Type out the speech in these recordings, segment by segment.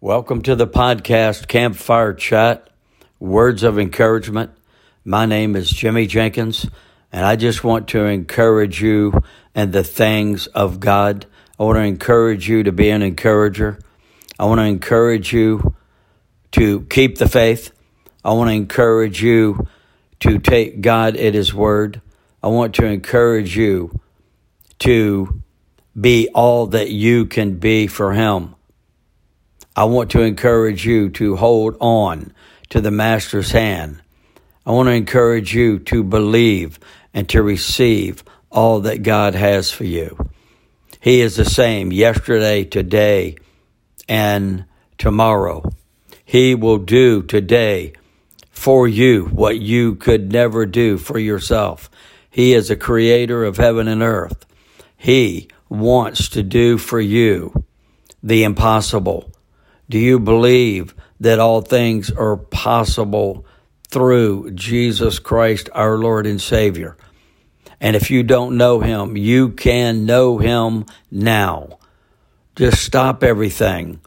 Welcome to the podcast Campfire Chat, Words of Encouragement. My name is Jimmy Jenkins, and I just want to encourage you in the things of God. I want to encourage you to be an encourager. I want to encourage you to keep the faith. I want to encourage you to take God at His word. I want to encourage you to be all that you can be for Him. I want to encourage you to hold on to the Master's hand. I want to encourage you to believe and to receive all that God has for you. He is the same yesterday, today, and tomorrow. He will do today for you what you could never do for yourself. He is a creator of heaven and earth. He wants to do for you the impossible. Do you believe that all things are possible through Jesus Christ, our Lord and Savior? And if you don't know Him, you can know Him now. Just stop everything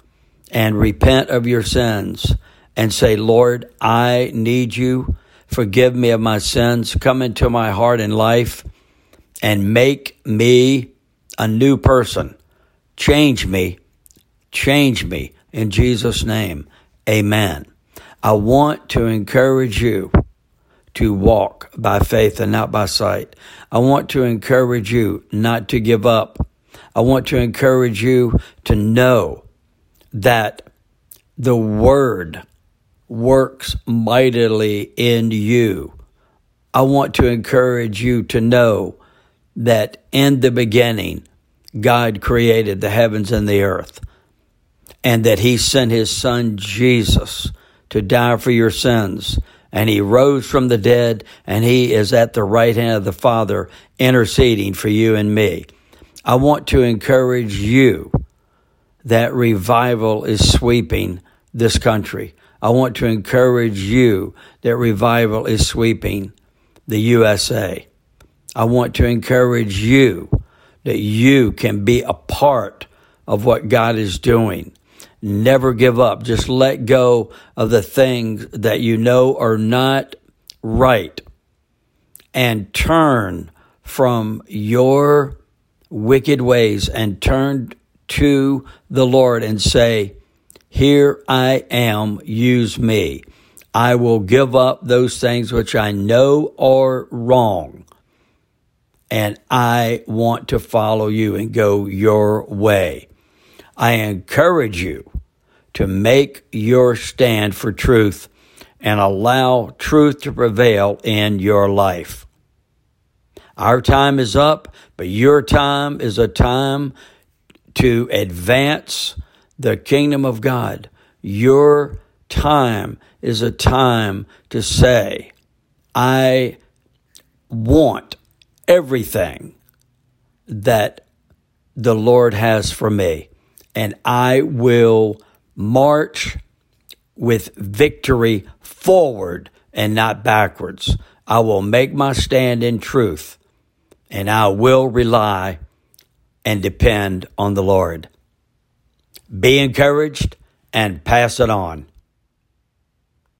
and repent of your sins and say, Lord, I need you. Forgive me of my sins. Come into my heart and life and make me a new person. Change me. Change me in Jesus' name, amen. I want to encourage you to walk by faith and not by sight. I want to encourage you not to give up. I want to encourage you to know that the Word works mightily in you. I want to encourage you to know that in the beginning, God created the heavens and the earth and that he sent his son Jesus to die for your sins. And he rose from the dead, and he is at the right hand of the Father interceding for you and me. I want to encourage you that revival is sweeping this country. I want to encourage you that revival is sweeping the USA. I want to encourage you that you can be a part of what God is doing. Never give up. Just let go of the things that you know are not right and turn from your wicked ways and turn to the Lord and say, Here I am, use me. I will give up those things which I know are wrong. And I want to follow you and go your way. I encourage you to make your stand for truth and allow truth to prevail in your life. Our time is up, but your time is a time to advance the kingdom of God. Your time is a time to say, I want everything that the Lord has for me, and I will march with victory forward and not backwards. I will make my stand in truth and I will rely and depend on the Lord. Be encouraged and pass it on.